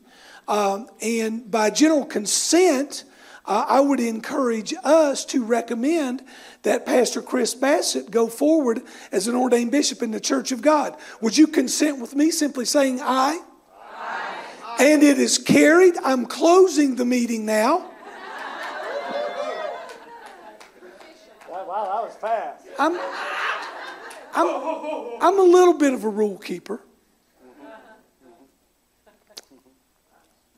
Um, and by general consent, uh, I would encourage us to recommend that Pastor Chris Bassett go forward as an ordained bishop in the Church of God. Would you consent with me simply saying aye? aye. And it is carried. I'm closing the meeting now. Wow, that was fast. I'm, I'm, I'm a little bit of a rule keeper.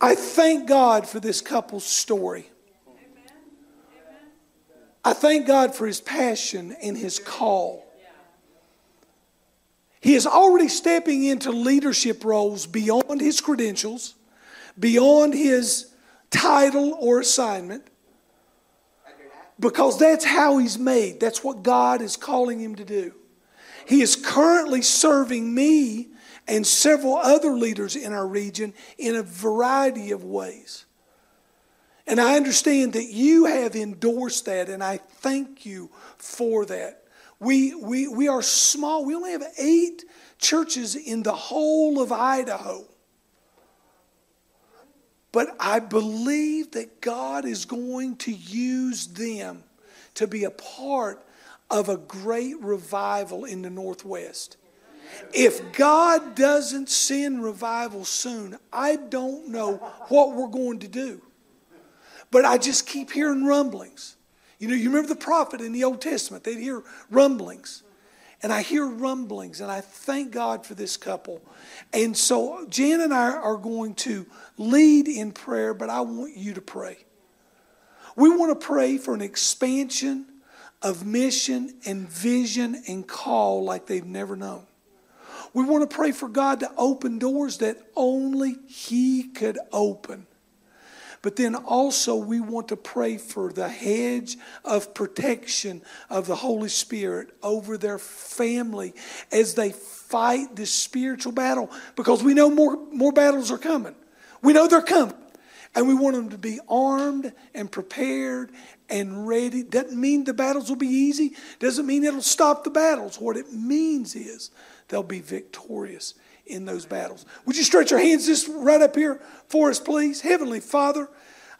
I thank God for this couple's story. I thank God for his passion and his call. He is already stepping into leadership roles beyond his credentials, beyond his title or assignment, because that's how he's made. That's what God is calling him to do. He is currently serving me and several other leaders in our region in a variety of ways. And I understand that you have endorsed that, and I thank you for that. We, we, we are small, we only have eight churches in the whole of Idaho. But I believe that God is going to use them to be a part of a great revival in the Northwest. If God doesn't send revival soon, I don't know what we're going to do. But I just keep hearing rumblings. You know, you remember the prophet in the Old Testament, they'd hear rumblings. And I hear rumblings, and I thank God for this couple. And so Jan and I are going to lead in prayer, but I want you to pray. We want to pray for an expansion of mission and vision and call like they've never known. We want to pray for God to open doors that only He could open. But then also, we want to pray for the hedge of protection of the Holy Spirit over their family as they fight this spiritual battle because we know more, more battles are coming. We know they're coming. And we want them to be armed and prepared and ready. Doesn't mean the battles will be easy. Doesn't mean it'll stop the battles. What it means is they'll be victorious in those battles. Would you stretch your hands just right up here for us, please? Heavenly Father,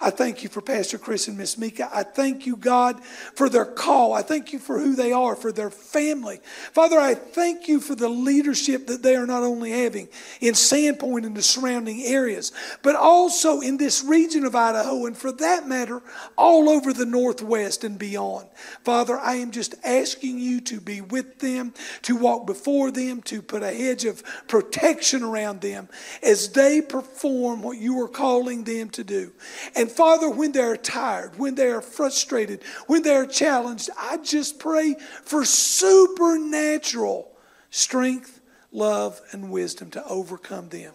I thank you for Pastor Chris and Miss Mika. I thank you, God, for their call. I thank you for who they are, for their family. Father, I thank you for the leadership that they are not only having in Sandpoint and the surrounding areas, but also in this region of Idaho, and for that matter, all over the Northwest and beyond. Father, I am just asking you to be with them, to walk before them, to put a hedge of protection around them as they perform what you are calling them to do. And Father, when they're tired, when they are frustrated, when they're challenged, I just pray for supernatural strength, love, and wisdom to overcome them.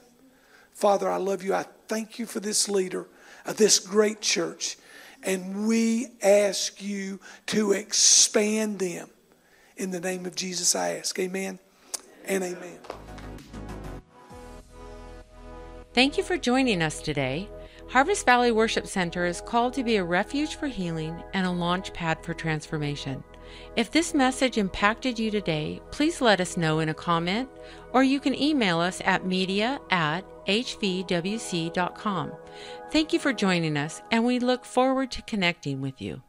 Father, I love you. I thank you for this leader of this great church. And we ask you to expand them. In the name of Jesus, I ask. Amen and amen. Thank you for joining us today. Harvest Valley Worship Center is called to be a refuge for healing and a launch pad for transformation. If this message impacted you today, please let us know in a comment or you can email us at media at hvwc.com. Thank you for joining us, and we look forward to connecting with you.